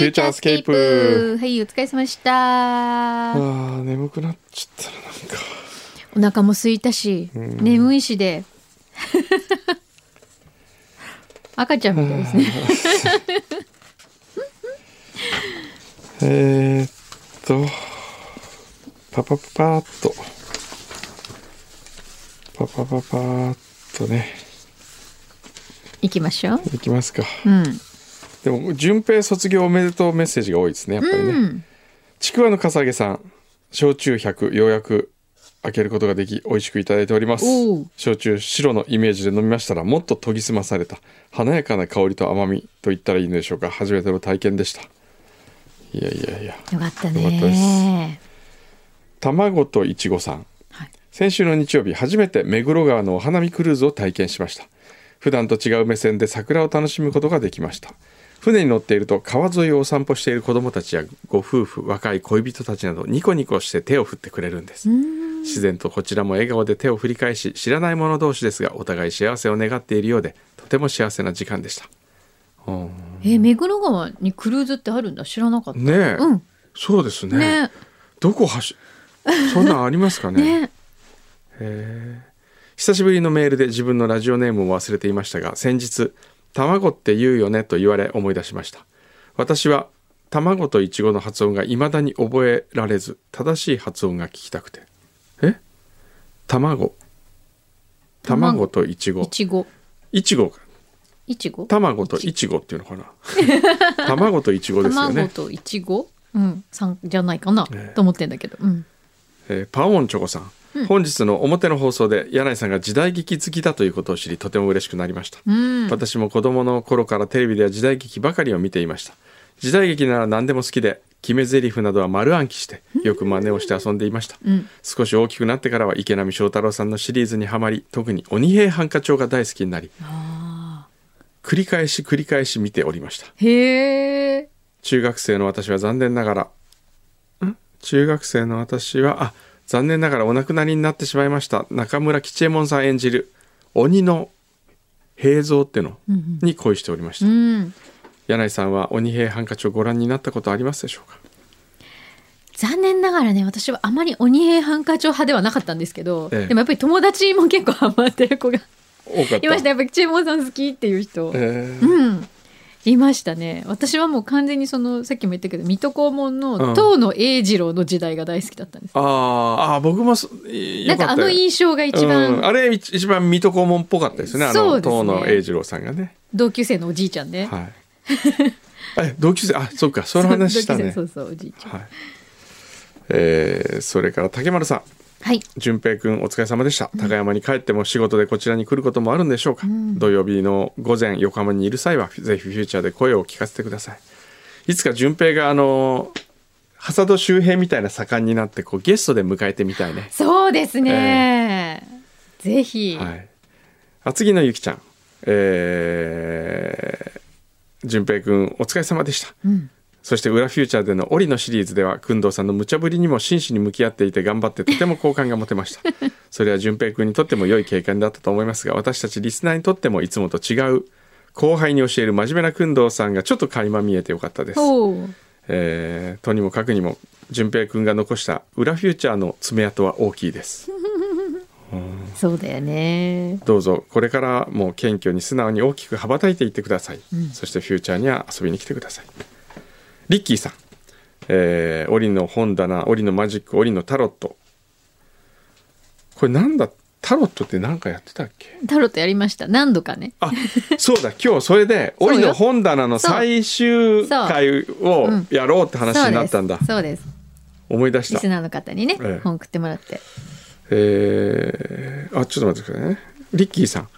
フューチャースケープ。はいお疲れ様でした。あー眠くなっちゃったななんか。お腹も空いたしうん。眠いしで。赤ちゃんみたいですね。えー、っとパパパパーっと。パパパパーっとね。行きましょう。いきますか。うんでも順平卒業おめでとうメッセージが多いですねやっぱりね、うん。ちくわのかさげさん焼酎100ようやく開けることができ美味しくいただいております。焼酎白のイメージで飲みましたらもっと研ぎ澄まされた華やかな香りと甘みと言ったらいいのでしょうか。初めての体験でした。いやいやいや。よかったね。卵といちごさん。はい。先週の日曜日初めて目黒川のお花見クルーズを体験しました。普段と違う目線で桜を楽しむことができました船に乗っていると川沿いをお散歩している子どもたちやご夫婦若い恋人たちなどニコニコして手を振ってくれるんです。自然とこちらも笑顔で手を振り返し知らない者同士ですがお互い幸せを願っているようでとても幸せな時間でした。うん。え目黒川にクルーズってあるんだ？知らなかった。ねえ、うん。そうですね。ね。どこ走そんなんありますかね？ね。久しぶりのメールで自分のラジオネームを忘れていましたが先日「卵って言うよね」と言われ思い出しました私は卵とイチゴの発音が未だに覚えられず正しい発音が聞きたくてえ？卵。卵とイチゴ。いちごイチゴいちご卵とイチゴっていうのかな？卵とイチゴですよね、卵といちごうん。さんじゃないかな、ええと思ってんだけど。うん。えーパオンチョコさん、本日の表の放送で柳井さんが時代劇好きだということを知りとても嬉しくなりました。うん。私も子供の頃からテレビでは時代劇ばかりを見ていました。時代劇なら何でも好きで決め台詞などは丸暗記してよく真似をして遊んでいました、うん。少し大きくなってからは池波正太郎さんのシリーズにはまり特に鬼平犯科帳が大好きになりあ繰り返し繰り返し見ておりました。ーへえ中学生の私は残念ながらん？中学生の私はあ残念ながらお亡くなりになってしまいました。中村吉右衛門さん演じる鬼の平蔵ってのに恋しておりました、うん。柳井さんは鬼平犯科帳ご覧になったことありますでしょうか？残念ながらね私はあまり鬼平犯科帳派ではなかったんですけど、ええ。でもやっぱり友達も結構ハマってる子が多かった。いました。やっぱりチェモンさん好きっていう人、えーうんいましたね。私はもう完全にそのさっきも言ったけど水戸黄門うん。の東野栄二郎の時代が大好きだったんです、あー。あー僕もなんかあの印象が一番、うん。あれ一一番水戸黄門っぽかったですね。あのそうですね。東野栄二郎さんがね。同級生のおじいちゃんで、はい。え同級生？あそうか。その話したね。そうそうそうおじいちゃん。はい。えーそれから竹丸さんはい。淳平くんお疲れ様でした。高山に帰っても仕事でこちらに来ることもあるんでしょうか、土曜日の午前横浜にいる際はぜひフューチャーで声を聞かせてください。いつか淳平があのハド周辺みたいな盛んになってこうゲストで迎えてみたいね。そうですね、ぜひ、はい。厚木のゆきちゃん。えー、淳平くんお疲れ様でした、んそして裏フューチャーでの折のシリーズでは工藤さんの無茶ぶりにも真摯に向き合っていて頑張ってとても好感が持てました。それは淳平くんにとっても良い経験だったと思いますが私たちリスナーにとってもいつもと違う後輩に教える真面目な工藤さんがちょっと垣間見えてよかったですえーとにもかくにも淳平くんが残した裏フューチャーの爪痕は大きいですそうだよねどうぞこれからも謙虚に素直に大きく羽ばたいていってください、そしてフューチャーには遊びに来てくださいリッキーさん、えー、檻の本棚檻のマジック檻のタロット。これなんだタロットって何かやってたっけ？タロットやりました。何度かね。あそうだ。今日それで 檻の本棚の最終回をう。ん。やろうって話になったんだ、そうです。思い出した。リスナーの方にね、ええ。本送ってもらって。えーあちょっと待ってくださいね。リッキーさん。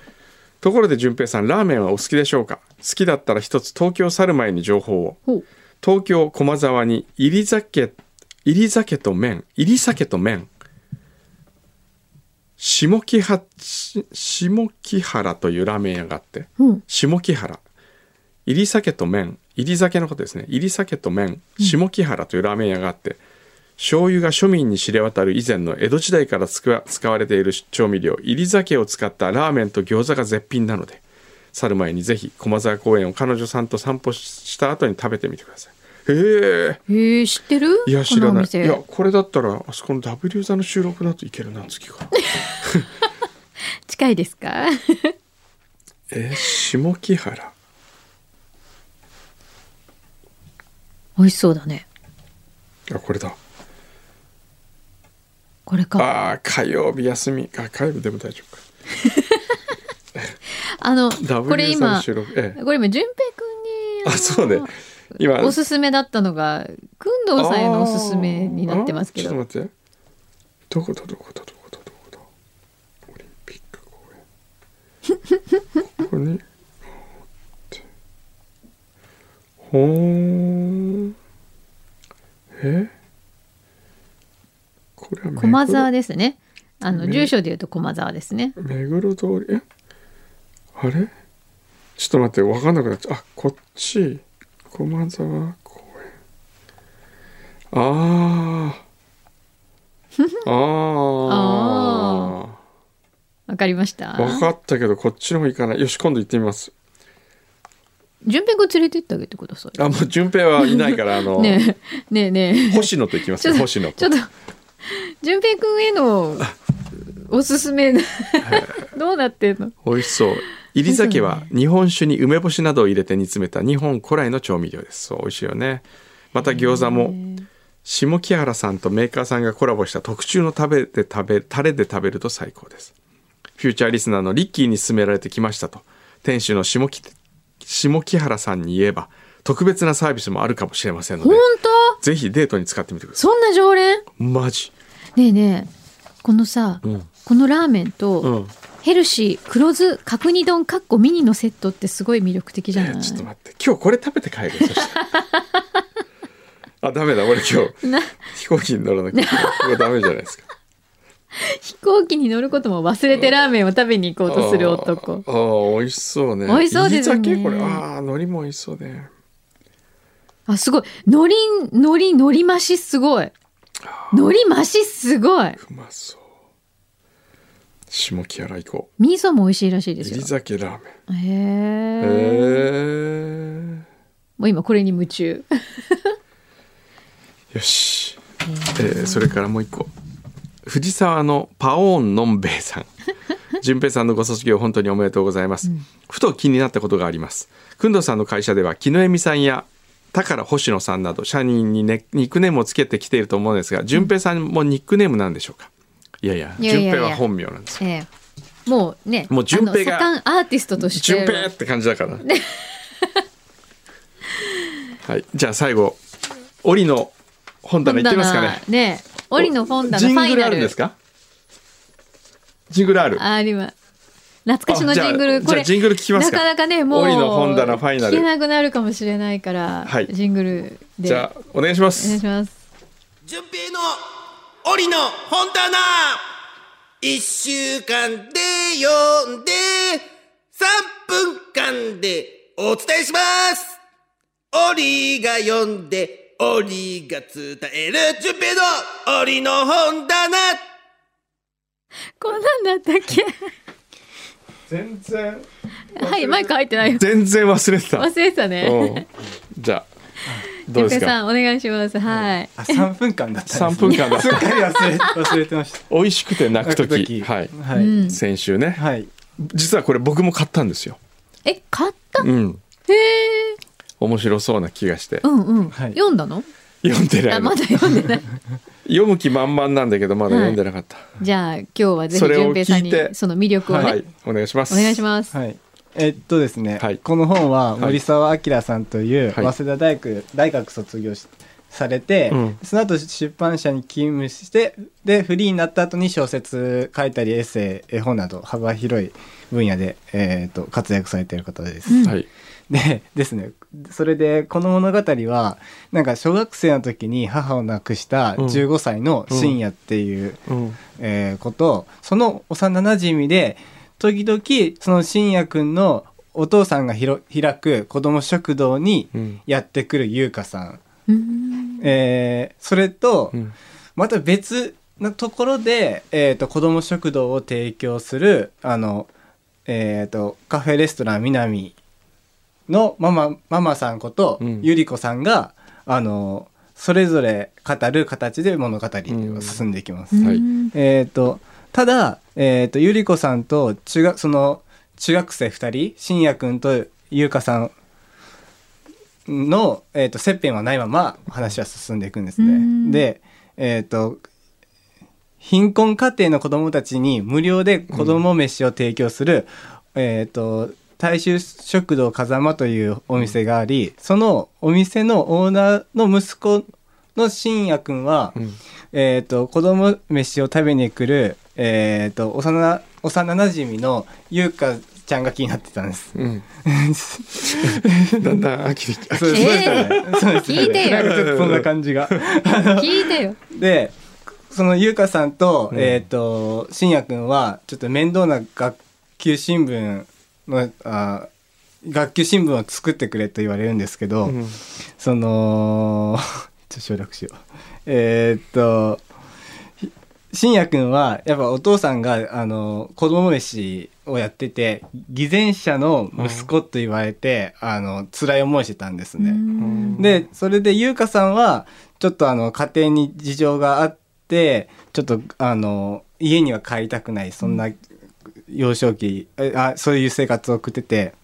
ところで淳平さんラーメンはお好きでしょうか？好きだったら一つ東京去る前に情報を。ほう東京駒沢に入り酒入り酒と麺入り酒と麺下木原下木原というラーメン屋があってうん。下木原。入り酒と麺入り酒のことですね。入り酒と麺下木原というラーメン屋があって、醤油が庶民に知れ渡る以前の江戸時代から使わ使われている調味料入り酒を使ったラーメンと餃子が絶品なので去る前にぜひ駒沢公園を彼女さんと散歩した後に食べてみてくださいへええー、知ってるいや知らないいやこれだったらあそこの W 座の収録だといけるな次から近いですかえー下木原美味しそうだねあこれだこれかあ火曜日休みあ火曜日でも大丈夫かあのこれ今ええ。これ今淳平くんにあそうね。今おすすめだったのがくんどうさんへのおすすめになってますけど。ちょっと待って。どこだどこだどこだどこだオリンピック公園ここにほーんえこれは駒沢ですねあのね住所で言うと駒沢ですね目黒通りえあれ？ちょっと待って分かんなくなっちゃう。あこっち。駒沢公園。あー。あわかりました。ー分かったけどこっちの方行かない。よし今度行ってみます。淳平くん連れてってあげてください。あもう順平はいないからあの、ねえねえねえ。星野と行きますよ星野と。ちょっと淳平くんへのおすすめ どうなってんの？美味しそう入り酒は日本酒に梅干しなどを入れて煮詰めた日本古来の調味料です。そう美味しいよね。また餃子も下木原さんとメーカーさんがコラボした特注の食べで食べタレで食べると最高です。フューチャーリスナーのリッキーに勧められてきましたと。店主の下木下木原さんに言えば特別なサービスもあるかもしれませんの本で当？ぜひデートに使ってみてくださそんな常連？いマジ。ねえねえこのさ、うん。このラーメンと、うんヘルシー黒酢角煮丼かっこミニのセットってすごい魅力的じゃない、えちょっと待って。今日これ食べて帰る？あダメだ。俺今日な。飛行機に乗らなきゃこれダメじゃないですか。飛行機に乗ることも忘れてラーメンを食べに行こうとする男。あーあー美味しそうね。美味しそうですね。これ。ああ海苔も美味しそうね。あすごい。海苔海苔海苔増しすごい。海苔増しすごい。うまそう下木原行こ味噌も美味しいらしいうですよ。入り酒ラーメン。へへええもう今これに夢中。よし、えーそれからもう一個。藤沢のパオーンのんべえさん。淳平さんのご卒業本当におめでとうございます、ふと気になったことがあります。くんどさんの会社では木の恵美さんや宝星野さんなど社員に、ね、ニックネームをつけてきていると思うんですが淳平さんもニックネームなんでしょうか？いやいやいやいやいや。淳平は本名なんですよ。ええ。もうねもう順平がアーティストとして。順平って感じだから。はい。じゃあ最後折の本棚行ってみますかね。ね。え折の本棚フジングル。ァイナルあるんですか？ジングルある？あります。懐かしのジングル。これジングル聞きますか。なかなかねもう折の本棚ファイナル。聞けなくなるかもしれないから、はい。ジングルで。じゃあお願いしまお願いすします。順平の檻の本棚一週間で読んで三分間でお伝えします。檻が読んで檻が伝える順平の檻の本棚。こんなんだったっけ？全然。はいマイク入ってないよ。全然忘れてた。忘れてたね。うん。じゃあどうですか？順平さんお願いします。はい。あ、三分間だったんです、3分間だ。っすったかり忘れ忘れてました。美味しくて泣く時。はい。先週ね。はい。実はこれ僕も買ったんですよ。え買った？うん。へえ。面白そうな気がして。うんうん、はい。読んだの？読んでないまだ読んでない。読む気満々なんだけどまだ読んでなかった。じゃあ今日はぜひ順平さんにその魅力をね、はい。お願いします。お願いします、はい。えっとですね、はい。この本は森沢明さんというはい。早稲田大学大学卒業しされて、うん。その後出版社に勤務してでフリーになった後に小説書いたりエッセイ絵本など幅広い分野で、えー、と活躍されている方です。うん。はい。でですね。それでこの物語はなんか小学生の時に母を亡くしたうん。15歳の深夜っていう、うん。えーことその幼なじみで時々その深夜くんのお父さんがひろ開く子ども食堂にうん。やってくる優香さん、うん。えーそれとうん。また別のところで、えー、と子ども食堂を提供するあの、えー、とカフェレストラン南のママママさんこと、うん。ゆり子さんがあのそれぞれ語る形で物語は進んでいきます。はい。えっ、とただ、えっ、とゆり子さんと中学その中学生2人信也くんと優香さんの、えー、と接点はないまま話は進んでいくんですね。うんで、えっ、と貧困家庭の子供たちに無料で子供飯を提供する、えっ、と大衆食堂風間というお店がありそのお店のオーナーの息子の信也くんは、うん。えっ、と子供飯を食べに来る、えっ、と幼幼なじみの優香ちゃんが気になってたんです。うん。だんだん飽きてきそうですね。そうですね聞いてよそんな感じが。聞いてよ。で、その優香さんと、うん。えっ、と、信也くんは、ちょっと面倒な学級新聞の、あ学級新聞を作ってくれと言われるんですけど、うん。その、省略しよう。えっ、と、ひ信也くんは、やっぱお父さんが、あの、子供飯をやってて、偽善者の息子と言われて、あの、辛い思いしてたんですね。うんで、それで優香さんは、ちょっとあの、家庭に事情があって、ちょっとあの、家には帰りたくない、そんな幼少期、えあそういう生活を送ってて、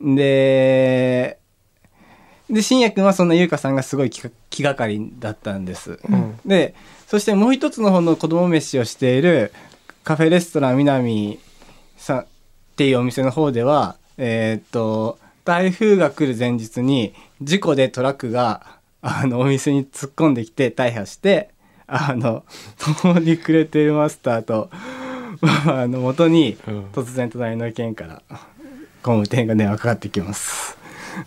で、で、信也くんはそんな優香さんがすごい気がかりだったんです。うんで、そしてもう一つの方の子供飯をしているカフェレストラン南さんっていうお店の方では、えーっと、台風が来る前日に事故でトラックがあのお店に突っ込んできて大破して、あの、途方に暮れているマスターと、あの、元にうん突然隣の県から工務店が電話かかってきます。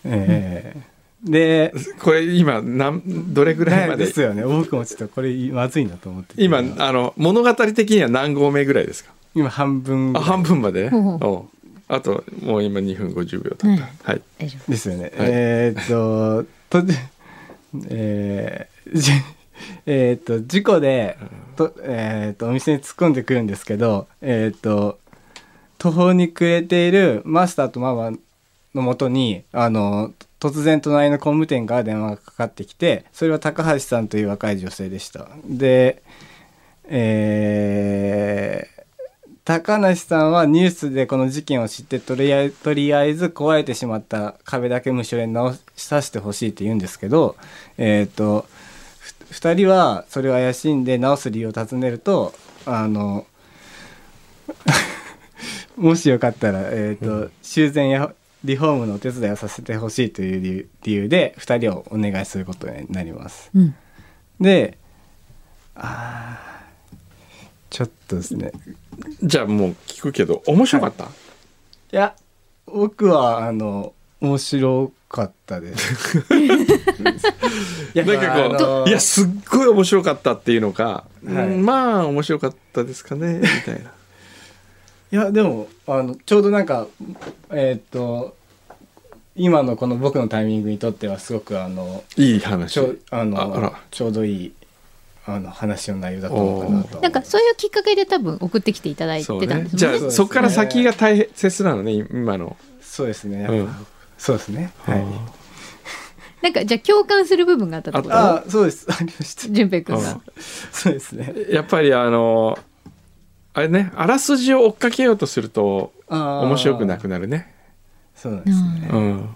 えーで、これ今なんどれぐらいまで？ですよね。僕もちょっとこれまずいなと思ってて。今あの物語的には何合目ぐらいですか？今半分ぐあ半分まで？おう。あともう今2分50秒経った、うん。はい。大丈ですよね、えーっととえーじえーっと事故でと,、えーっとお店に突っ込んでくるんですけどえーっと途方に暮れているマスターとママのもとにあの突然隣の工務店から電話がかかってきてそれは高橋さんという若い女性でした。でえー高梨さんはニュースでこの事件を知ってとりあえずとりあえず壊れてしまった壁だけ無償で直させてほしいって言うんですけど、えー、とふ2人はそれを怪しんで直す理由を尋ねるとあの もしよかったら、えーと修繕やリフォームのお手伝いをさせてほしいという理由理由で2人をお願いすることになります。夫うんであーちょっとですねじゃあもう聞くけど面白かった、いや僕はあの面白かったです。い やなんかこう、あのいやすっごい面白かったっていうのか、はいうんまあ面白かったですかねみたいな。いやでもあのちょうどなんかえーっと今のこの僕のタイミングにとってはすごくあのいい話ちょあのあちょうどいいあの話の内容だったのかなと。なんかそういうきっかけで多分送ってきていただいてたんですもんねじゃあそうですねから先が大切なのね今の。そうですね。うんそうですね。はい。なんかじゃあ共感する部分があったってこと？あそうです。ありました。淳平君がうんそうですね。やっぱりあのあれねあらすじを追っかけようとすると面面白くなくなるね。そうなんですね。うん、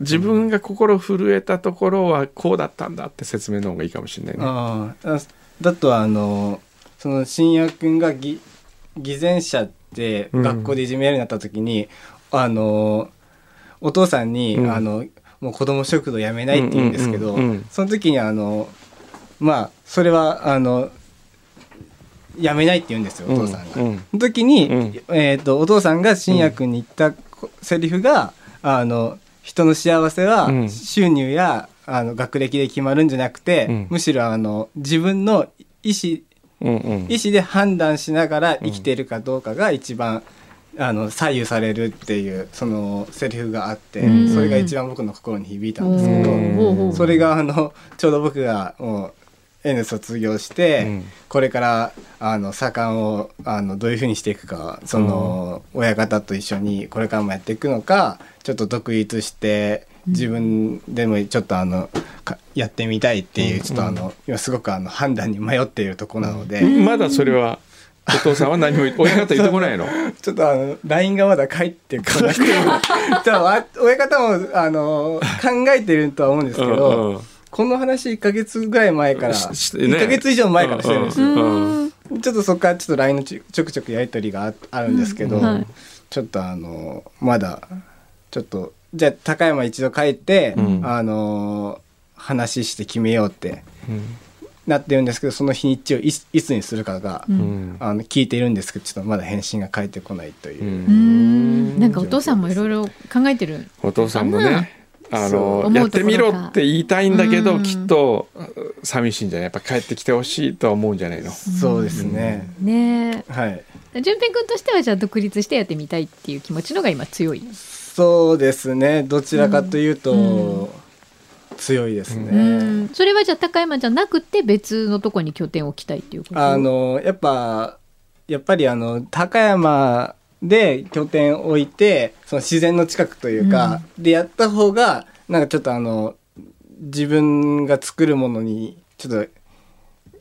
自分が心震えたところはこうだったんだって説明の方がいいかもしれないね。ああだとあのその信也君がぎ偽善者ってうん学校でいじめられるようになった時に、あのお父さんに、うんあのもう子供食堂やめないって言うんですけど、うんうんうんうんその時にあのまあそれはあのやめないって言うんですよお父さんが。うん。うんその時に、うん。えー、とお父さんが信也君に言ったこセリフが、あの人の幸せはうん。収入や、あの学歴で決まるんじゃなくて、うん。むしろあの自分の意思うんうん。意思で判断しながら生きているかどうかが一番、あの左右されるっていうそのセリフがあって、うん。それが一番僕の心に響いたんですけど、それがあのちょうど僕がもう N 卒業して、うん。これからあの盛んをあのどういうふうにしていくかその親方と一緒にこれからもやっていくのかちょっと独立して自分でもちょっとあのかやってみたいっていうちょっとあの今すごくあの判断に迷っているところなので、まだそれはお父さんは何も 親方言ってこないの？ちょっとあの LINE がまだ返ってこなくてじゃ あ親方もあの考えてるとは思うんですけど、うんうんこの話1か月ぐらい前から、ね。1か月以上前からしてるんですよ、うんうんちょっとそこからちょっと LINE のちちょくちょくやり取りがああるんですけど、うん。はい。ちょっとあのまだちょっとじゃあ高山一度帰って、うん。あの話して決めようってうん。なってるんですけどその日にちをいついつにするかが、うん。あの聞いているんですけどちょっとまだ返信が返ってこないという。う、うーん。なんかお父さんもいろいろ考えてる。お父さんもねあのやってみろって言いたいんだけどうん。きっと寂しいんじゃない？やっぱ帰ってきてほしいとは思うんじゃないの？そうですね、ね。はい。え淳平君としてはじゃあ独立してやってみたいっていう気持ちのが今強い？そうですね。どちらかというと、うん。強いですね、うん。それはじゃあ高山じゃなくて別のとこに拠点を置きたいっていうこと？あのやっぱやっぱりあの高山で拠点を置いてその自然の近くというか、でやった方がなんかちょっとあの自分が作るものにちょっと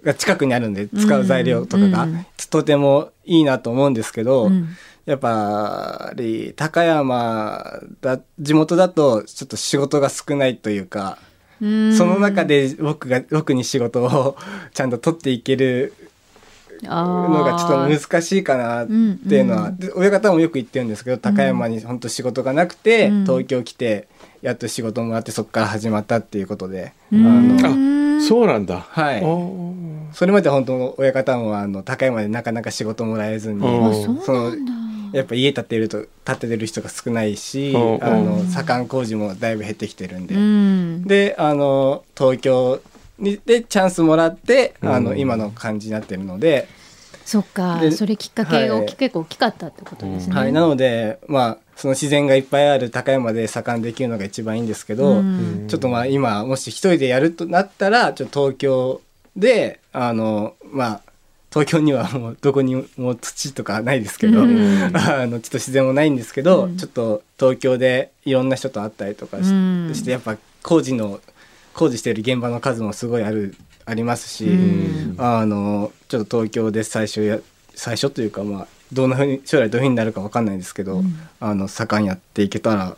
が近くにあるんで使う材料とかが、うん。とてもいいなと思うんですけど、うん。やっぱり高山だ地元だとちょっと仕事が少ないというか、うん。その中で僕が僕に仕事を ちゃんと取っていけるのがちょっと難しいかなっていうのは、うんで親方もよく言ってるんですけど高山に本当仕事がなくて、うん。東京来てやっと仕事もらってそこから始まったっていうことで、うん。あのあそうなんだ。はい。それまで本当親方もあの高山でなかなか仕事もらえずに、そのなんだ。やっぱ家建てると建ててる人が少ないし、うん。あの左官工事もだいぶ減ってきてるんで、うん。であの東京にでチャンスもらってあの、うん今の感じになってるので、そっか。でそれきっかけがはい。大き結構大きかったってことですね、はい、なのでまあその自然がいっぱいある高山で左官できるのが一番いいんですけど、うん。ちょっとまあ今もし一人でやるとなったらちょっと東京であのまあ東京にはもうどこにも土とかないですけど、うん。あのちょっと自然もないんですけど、うん。ちょっと東京でいろんな人と会ったりとかし,、うん。てやっぱ工事の工事してる現場の数もすごいあるありますし、うん。あのちょっと東京で最初や最初というかまあどんなふうに将来どういうふうになるかわかんないですけど、うん。あの盛んやっていけたら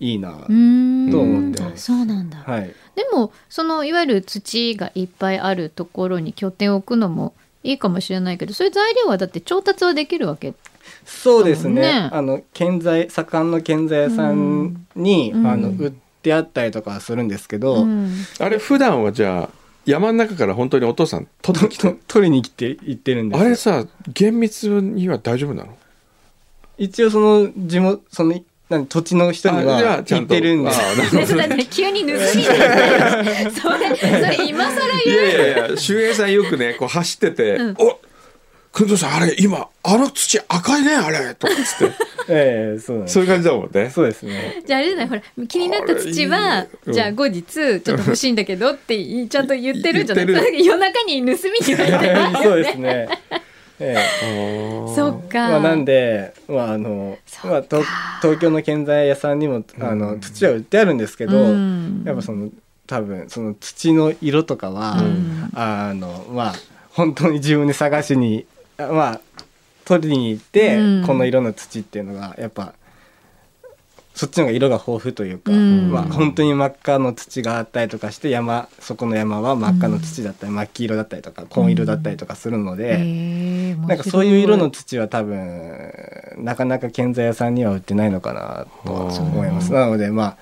いいな、うん。と思ってます。あそうなんだ、はい。でもそのいわゆる土がいっぱいあるところに拠点を置くのもいいかもしれないけどそういう材料はだって調達はできるわけそうですね。ねあの建材盛んの建材屋さんに、うん。あの売ってあったりとかはするんですけど、うん。あれ普段はじゃあ山の中から本当にお父さん取ってきてと取りに来て行ってるんですあれさ厳密には大丈夫なの？一応その地元その何土地の人には行あちゃんとってるんで。そうだね急に盗みそれそれ今更い言う。やいやいや周平さんよくねこう走ってて「うん。お工藤さんあれ今あの土赤いねあれ」とかっつって。ええそうなんです。そういう感じだもんね。そうですね。じゃああれじゃないほら気になった土はいいうん。じゃあ後日ちょっと欲しいんだけどっていちゃんと言ってるんじゃない。言っ夜中に盗みに入ってないそうよねですね。ええ。そっか、まあ、なんで、まああのまあ、と東京の建材屋さんにもあの土は売ってあるんですけど、うん。やっぱその多分その土の色とかは、うん。あのまあ本当に自分で探しにあまあ取りに行って、うん。この色の土っていうのがやっぱそっちの方が色が豊富というか、うん。まあ本当に真っ赤の土があったりとかして山そこの山は真っ赤の土だったり、真っ黄色だったりとか紺色だったりとかするので。へえなんかそういう色の土は多分なかなか建材屋さんには売ってないのかなとは思います。なのでまあ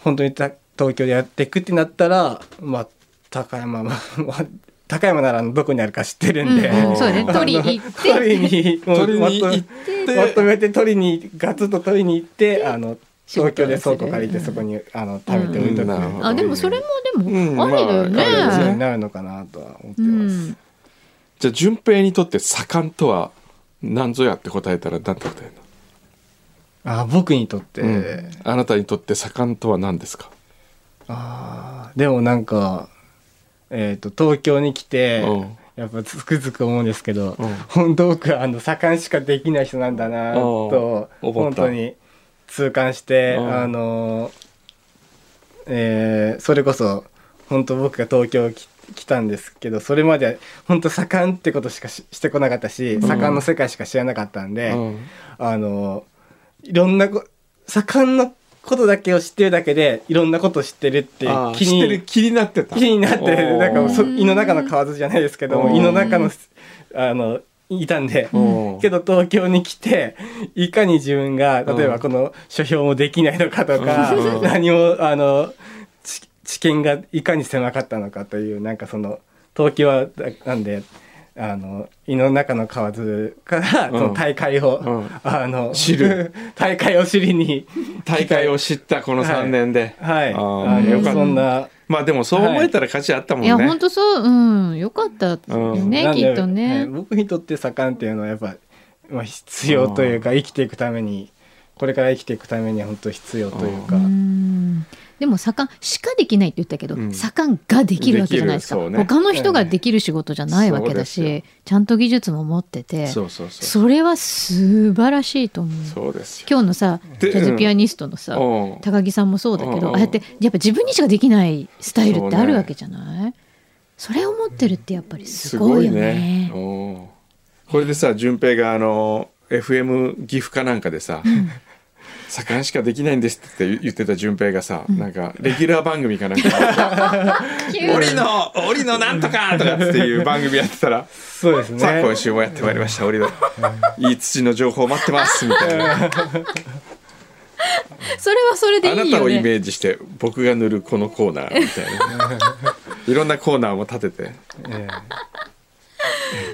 本当にた東京でやっていくってなったらまあ高山まあまあ高山ならどこにあるか知ってるんで、うんうんそうね。あの取り行って。取りにまとてまとめて。取りにガツッと取りに行ってあの東京で倉庫借りてそこにあの食べて置いとく、うん。なるほどあでもそれもでうんもありだよね、まああれそうになるのかなとは思ってうます。ん。じゃあ順平にとって盛んとは何ぞやって答えたら何て答えるあ僕にとって、の、うん。あなたにとって盛んとは何ですか？あーでもなんか、えー、と東京に来て、うん。やっぱつくづく思うんですけど、うん。本当僕はあの盛んしかできない人なんだなと本当に痛感して、うん。あのえーそれこそ本当僕が東京き来たんですけどそれまでは本当盛んってことしかししてこなかったし、盛んの世界しか知らなかったんで、うん。あのいろんなこ盛んのことだけを知ってるだけでいろんなことを知ってるって気あー知ってるに気になってた。気になってなんかそ胃の中の蛙じゃないですけども胃の中のあのいたんで。けど東京に来ていかに自分が例えばこの書評もできないのかとかうん。何もあの知知見がいかに狭かったのかというなんかその東京はだなんであの胃の中の蛙からその大会を、うん。あの知る。大会を知りに。大会を知ったこの3年で、はい。あーあのよかった。そんなまあでもそう思えたら価値あったもんね、い。や本当そう。うん。よかったよね、なん。できっとはい。ね、僕にとって盛んっていうのはやっぱ、まあ、必要というか生きていくためにこれから生きていくためには本当必要というか。うんでも盛んしかできないって言ったけど、うん。盛んができるわけじゃないですか。ね。他の人ができる仕事じゃないわけだしちゃんと技術も持っててそれは素晴らしいと思う。そうですよ。今日のさジでャズピアニストのさ、うん。高木さんもそうだけど、うん。ああやってやっぱ自分にしかできないスタイルってあるわけじゃない？そ,、れを持ってるってやっぱりすごいよね。うん。これでさ順平があの FM 岐阜かなんかでさ「盛んしかできないんです」って言ってた順平がさ、なんかレギュラー番組かなんか「急に。檻の檻のなんとか!」とかっていう番組やってたらそうですね。さあ今週もやってまいりました「檻の。いい土の情報待ってます」みたいな。それはそれでいいよね。あなたをイメージして僕が塗るこのコーナーみたいな。いろんなコーナーも立てて。え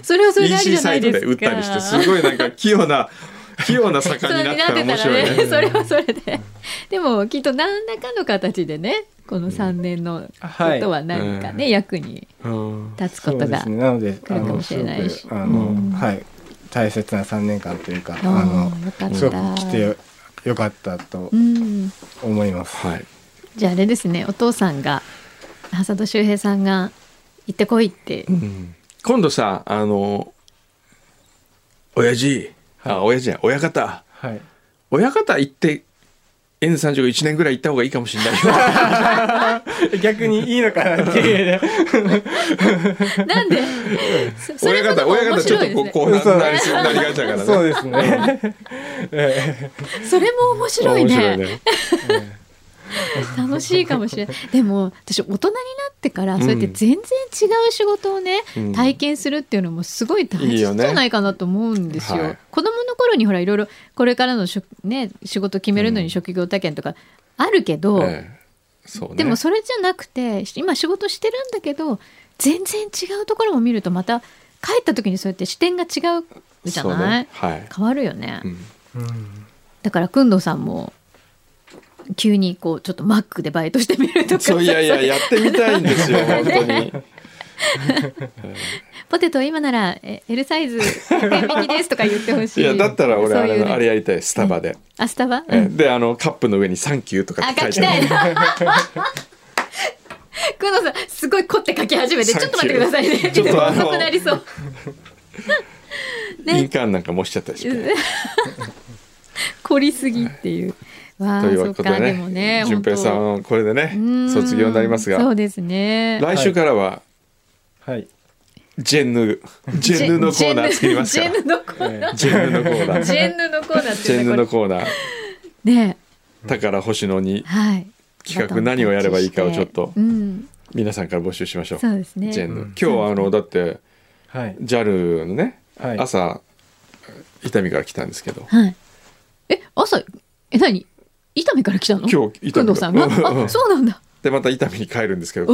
それはそれで EC じゃないですか。で売ったりしてすごいなんか器用な器用な盛んになったら面白いね。それはそれで。でもきっと何らかの形でね、この3年のことは何かね、役にうん立つそことが。うですねなので来るかもしれないしあの、うんはい大切な3年間というかあのよかったすごく来てよよかったとうん。思います、はい。じゃああれですね、お父さんが浅田秀平さんが行ってこいって。今度さあの親父あ親父じゃない親方はい親方行って N35 年ぐらい行った方がいいかもしれないよ。逆にいいのかなっていう なんで？そそれ親方親方ちょっと。こうこうななりなりがちだからね。そうですねそれも面白い面白いね。ね。楽しいかもしれない。でも私大人になってからそうやって全然違う仕事をね、うん体験するっていうのもすごい大事いいよねじゃないかなと思うんですよ。はい子供の頃にほらいろいろこれからのしょね仕事決めるのに職業体験とかあるけど、ええそうね。でもそれじゃなくて今仕事してるんだけど全然違うところも見るとまた帰った時にそうやって視点が違うじゃない、ねはい。変わるよね。うんだから工藤さんも急にこうちょっっとマックでバイトしてみるとか。そういやいややってみたいんですよ本当に。ポテト今ならえ L サイズ100円引きですとか言ってほしい。いやだったら俺あれあれやりたいスタバで。あスタバ、えであのカップの上に「サンキュー」とか書いてある。書きたいな。工藤さんすごい凝って書き始めてちょっと待ってくださいね。ちょっと遅くなりそう。印鑑なんかもしちゃったりして。凝りすぎっていうというそっかでわけでねもね順平さ本んこれでね卒業になりますが。そうですね。来週からははい。ジェンヌジェンヌのコーナー作りますジェンヌのコーナー。ジェンヌのコーナー。ジェンヌのコーナージェンヌのコーナー。れ。ね。宝星野にはい。企画何をやればいいかをちょっとうん。皆さんから募集しましょう。そうですね。ジェンヌ。うん今日はあのだってはい。JAL のねはい。朝伊丹から来たんですけど。はい。え朝え何？伊丹から来たの？今日伊丹さんが？うんうんうん。あそうなんだ。でまた伊丹に帰るんですけど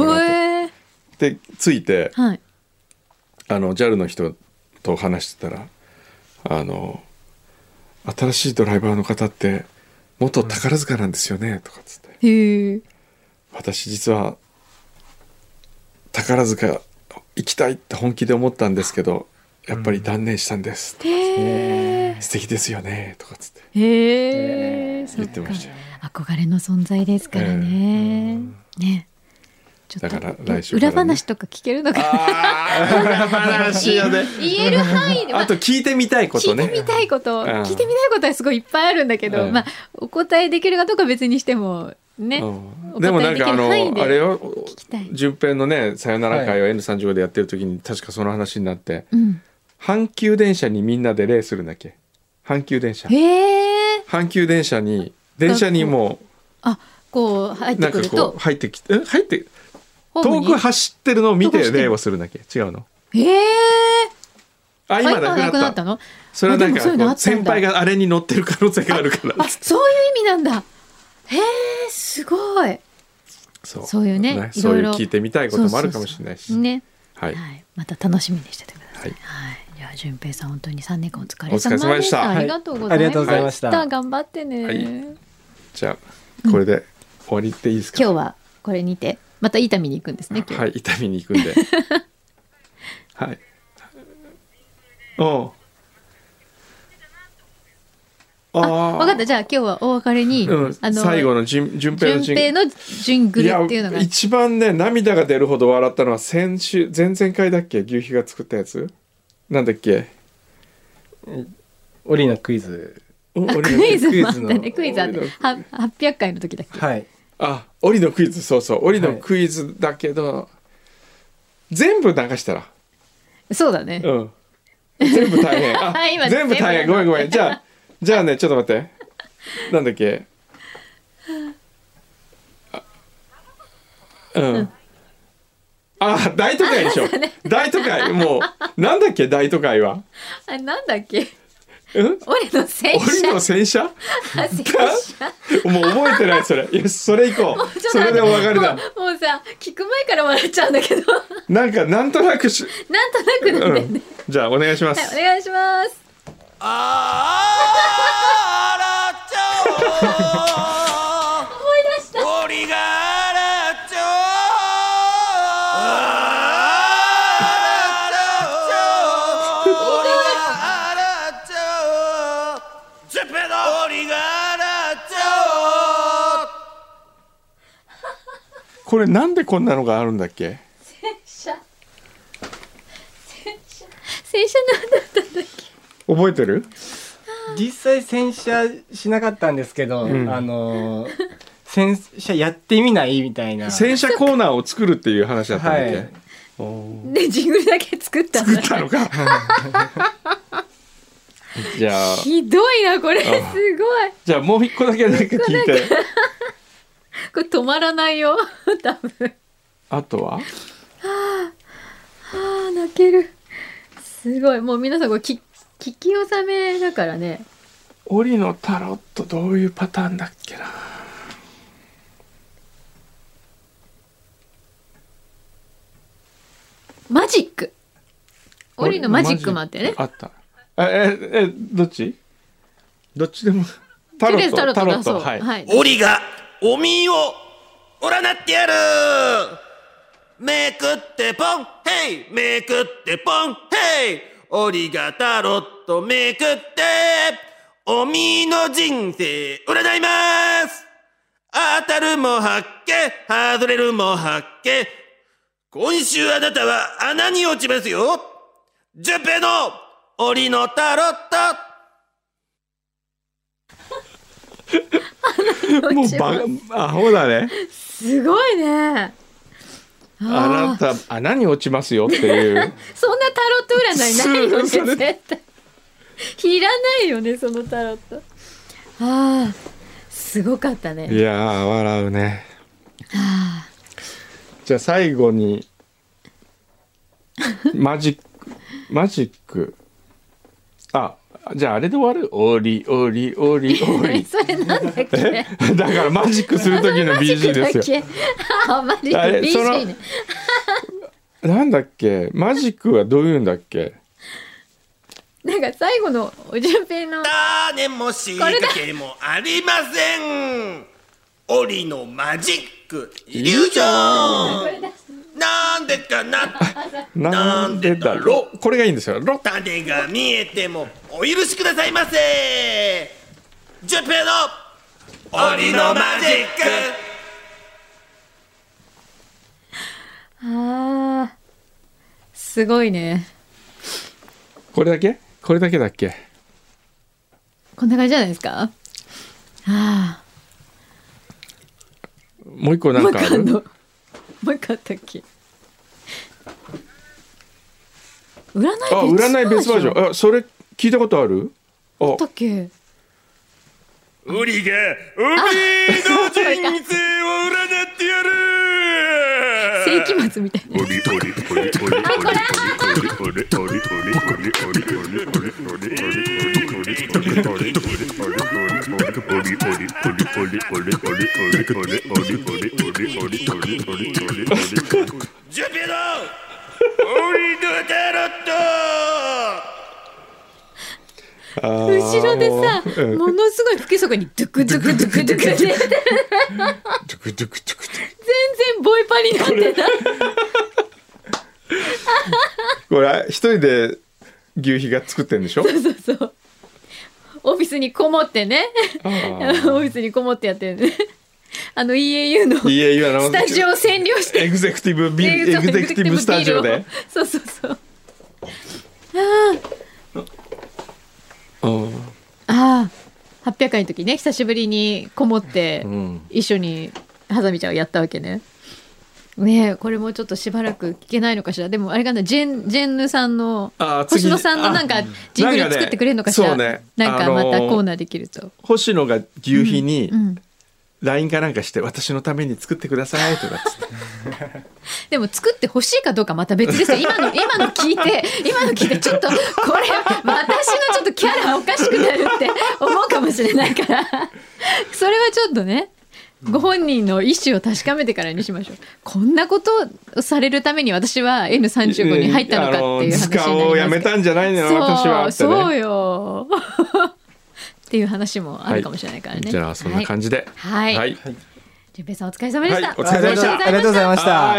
で着いてはい。あの JAL の人と話してたらあの新しいドライバーの方って元宝塚なんですよねとかっつって。へえ私実は宝塚行きたいって本気で思ったんですけどやっぱり断念したんです、へえ素敵ですよね。とかっつって。言ってましたよ。憧れの存在ですからね。ね。ちょっとだから来週からね。裏話とか聞けるのかな。ああ裏話よね。言える範囲で、まあと聞いてみたいことね。聞いてみたいこと、ん。聞いてみたいことはすごいいっぱいあるんだけど、うん。まあお答えできるかどうかは別にしてもね、うん。でもなんかあのあれよ。順平のね「さよなら会」を N35 でやってる時に確かその話になって。うん、阪急電車にみんなでレースするんだっけ？阪急電車。阪急電車に電車にもあこう入ってくると？う入ってきてえ？入って遠く走ってるのを見て礼をするんだっけ？違うの？へえあ今なくなっったたの？それはなんか先輩があれに乗ってる可能性があるから。あそういう意味なんだ。へえすごい。そう。そういうねそういう聞いてみたいこともあるかもしれないし。ね。ははい。い、また楽しみにしててください。ははい。い、じゃあ順平さん本当に三年間お疲れ様お疲れ様でした。ありがとうございました。ありがとうございました。頑張ってね。はい。今じゃあこれで終わりっていいですか？日はこれにてまた伊丹に行くんですね。はい痛みに行くんで。はい。おう。ああ、分かった。じゃあ今日はお別れに、うん、あの最後の順順平の順平のジングルっていうのが。や一番ね涙が出るほど笑ったのは先週前々回だっけ？牛皮が作ったやつ？なんだっけ？オリのクイズ。あクイズ。クイズのもあったね。クイズあって俺のは八百回の時だっけ？はい。あオリのクイズそうそう。オリのクイズだけど、全部流したら？そうだね。うん。全部大変。あ 今全部大変。ごめんごめん。じゃあじゃあねちょっと待って。なんだっけ？あうんあ大都会でしょ。大都会。もう なんだっけ大都会は。あれなんだっけ？うん？俺の戦俺車。の洗車？あ戦車。もう覚えてないそれ。よしそれ行こう。それでお別れだ。もうもうさ聞く前から笑っちゃうんだけど。なんかなんとなくし、なんとなくなんだよね、うん、じゃあお願いします、はいお願いします。あらこれなんでこんなのがあるんだっけ？戦車。戦車。戦車なんだったんだっけ？覚えてる？実際洗車しなかったんですけど、ん。あのー洗車やってみないみたいな。洗車コーナーを作るっていう話だったんだっけ、はい。でジングルだけ作ったんだ。作ったのか？じゃあ。ひどいなこれ。すごい。じゃあもう一個だけなんか聞いてこれ止まらないよ。多分。あとは？あー泣ける。すごい。もう皆さんこれ聞聞き納めだからね。檻のタロットどういうパターンだっけな？マジック。オリのマジックもあってね。あった。えええどっち？どっちでも。タロットとりあえずタロット。だそう。はい、はい。がおみーを占ってやる。めくってポン。ヘイ。めくってポン。ヘイ。俺がタロットめくって。おみーの人生占います。当たるも発見。外れるも発見。今週あなたは穴に落ちますよ。ジュペの檻のタロット。もうバアホだね。すごいね。あなた穴に落ちますよっていう。そんなタロット占いないよね絶対。いらないよねそのタロット。ああすごかったね。いやー笑うね。あじゃあ最後にマジックマジック。あじゃああれで終わる？オリオリオリオあリそれなんだっけ？だからマジックする時の BG ですよ。よあマジックあれ BG そのねなんだっけ？マジックはどういうんだっけ？なんか最後のおじゅんぺいの種も仕掛けもありません。檻のマジックイリュージョンなんでかな？なんでだろう？これがいいんですよ。ロ種が見えてもお許しくださいませ。ジュペの檻のマジック。あーすごいね。これだけ？これだけだっけ？こんな感じじゃないですか？あもう一個なんかある？もう一個あんのもう一個あったっけ占いあ占い別バージョン。あそれ聞いたことある？あ。あったっけ？ウリがおめえの人生を占ってやる！世紀末みたいな後ろでさうん。ものすごい不規則にドゥクドゥクドゥクドゥクって。全然トゥクトゥクトゥクトゥボイパになってたこれ一人で牛皮が作ってんでしょそうそうオフィスにこもってねあオーフィスにこもってやってるねあの EAU のスタジオを占領してエグゼクティブビエグゼクティブスタジオでそうそうそううんああ800回の時ね久しぶりにこもってうん。一緒にハサミちゃんがやったわけね。ねえこれもうちょっとしばらく聞けないのかしら。でもあれかなジェンジェンヌさんの星野さんのなんかあジングル作ってくれるのかしら。なんかまたあのーコーナーできると、星野が牛皮にうん LINE かなんかして私のために作ってくださいとかっつって。でも作ってほしいかどうかまた別ですよ。今の今の聞いて今の聞いてちょっとこれ私のちょっとキャラおかしくなるって思うかもしれないから。それはちょっとねご本人の意思を確かめてからにしましょう。こんなことをされるために私は N35 に入ったのかっていう話になりますけど。をやめたんじゃないの私はってそうねよっていう話もあるかもしれないからね、はい、じゃあそんな感じで。はい、はい。はい、さんお疲れ様でした、はい、お疲れ様でした。ありがとうございました。